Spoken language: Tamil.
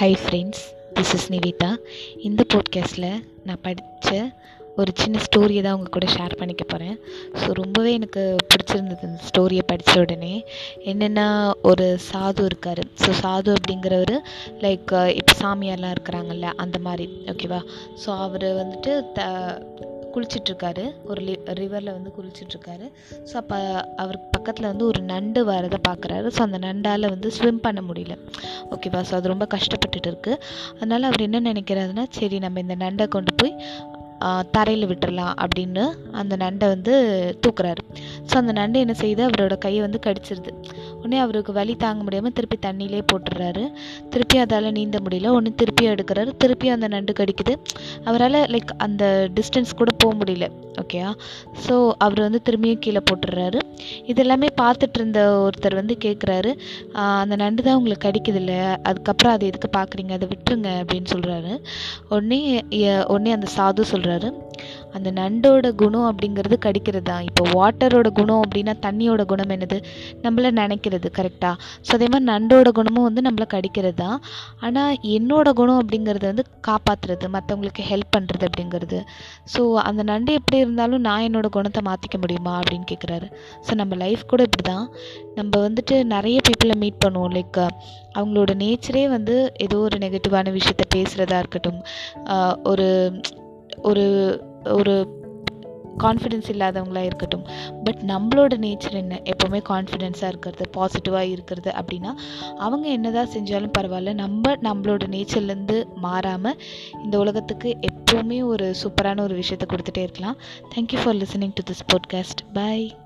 Hi friends this is Nivitha இந்த போட்காஸ்ட்டில் நான் படித்த ஒரு சின்ன ஸ்டோரியை தான் உங்கள் கூட ஷேர் பண்ணிக்க போகிறேன் ஸோ ரொம்பவே எனக்கு பிடிச்சிருந்தது இந்த ஸ்டோரியை படித்த உடனே. என்னென்னா ஒரு சாது இருக்கார். ஸோ சாது அப்படிங்கிறவர் லைக் இப்போ சாமியார்லாம் இருக்கிறாங்கல்ல அந்த மாதிரி. ஓகேவா ஸோ அவர் வந்துட்டு த குளிச்சிட்ருக்காரு. ஒரு லி ரிவரில் வந்து குளிச்சிட்ருக்காரு. ஸோ அப்போ அவருக்கு பக்கத்தில் வந்து ஒரு நண்டு வரதை பார்க்குறாரு ஸோ அந்த நண்டால் வந்து ஸ்விம் பண்ண முடியல. ஓகேவா ஸோ அது ரொம்ப கஷ்டப்பட்டுட்டு இருக்குது அதனால் அவர் என்ன நினைக்கிறாருன்னா சரி நம்ம இந்த நண்டை கொண்டு போய் தரையில் விட்டுறலாம் அப்படின்னு அந்த நண்டை வந்து தூக்குறாரு. ஸோ அந்த நண்டு என்ன செய்யுது அவரோட கையை வந்து கடிச்சிருது. உடனே அவருக்கு வலி தாங்க முடியாமல் திருப்பி தண்ணியிலே போட்டுடுறாரு. திருப்பி அதால் நீந்த முடியல. ஒன்று திருப்பி எடுக்கிறாரு. திருப்பி அந்த நண்டு கடிக்குது. அவரால் லைக் அந்த டிஸ்டன்ஸ் கூட போக முடியல. ஓகேயா ஸோ அவர் வந்து திரும்பியும் கீழே போட்டுடுறாரு. இதெல்லாமே பார்த்துட்டு இருந்த ஒருத்தர் வந்து கேட்குறாரு அந்த நண்டு தான் உங்களுக்கு கடிக்குது இல்லை அதுக்கப்புறம் அதை எதுக்கு பார்க்குறீங்க அதை விட்டுருங்க. அப்படின்னு சொல்கிறாரு உடனே உடனே அந்த சாது சொல்கிறாரு அந்த நண்டோட குணம் அப்படிங்கிறது கடிக்கிறது? தான் இப்போ வாட்டரோட குணம் அப்படின்னா தண்ணியோட குணம் என்னது? நம்மளை நினைக்கிறது கரெக்டாக ஸோ அதே மாதிரி நண்டோட குணமும் வந்து நம்மளை கடிக்கிறது? தான் ஆனால் என்னோட குணம் அப்படிங்கிறது வந்து காப்பாற்றுறது மற்றவங்களுக்கு ஹெல்ப் பண்ணுறது அப்படிங்கிறது. ஸோ அந்த நண்டு எப்படி இருந்தாலும் நான் என்னோட குணத்தை மாற்றிக்க முடியுமா அப்படின்னு கேட்குறாரு ஸோ நம்ம லைஃப் கூட இப்படி தான் நம்ம வந்துட்டு நிறைய பீப்புளை மீட் பண்ணுவோம். லைக் அவங்களோட நேச்சரே வந்து ஏதோ ஒரு நெகட்டிவான விஷயத்த பேசுகிறதா இருக்கட்டும். ஒரு ஒரு ஒரு கான்ஃபிடென்ஸ் இல்லாதவங்களாக இருக்கட்டும். பட் நம்மளோட நேச்சர் என்ன? எப்போவுமே கான்ஃபிடென்ஸாக இருக்கிறது பாசிட்டிவாக இருக்கிறது அப்படின்னா அவங்க என்னதான் செஞ்சாலும் பரவாயில்ல. நம்ம நம்மளோட நேச்சர்லேருந்து மாறாமல் இந்த உலகத்துக்கு எப்போவுமே ஒரு சூப்பரான ஒரு விஷயத்தை கொடுத்துட்டே இருக்கலாம். Thank you for listening to this podcast bye